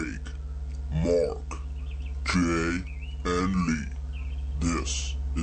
Craig, Mark, Jay, and Lee. This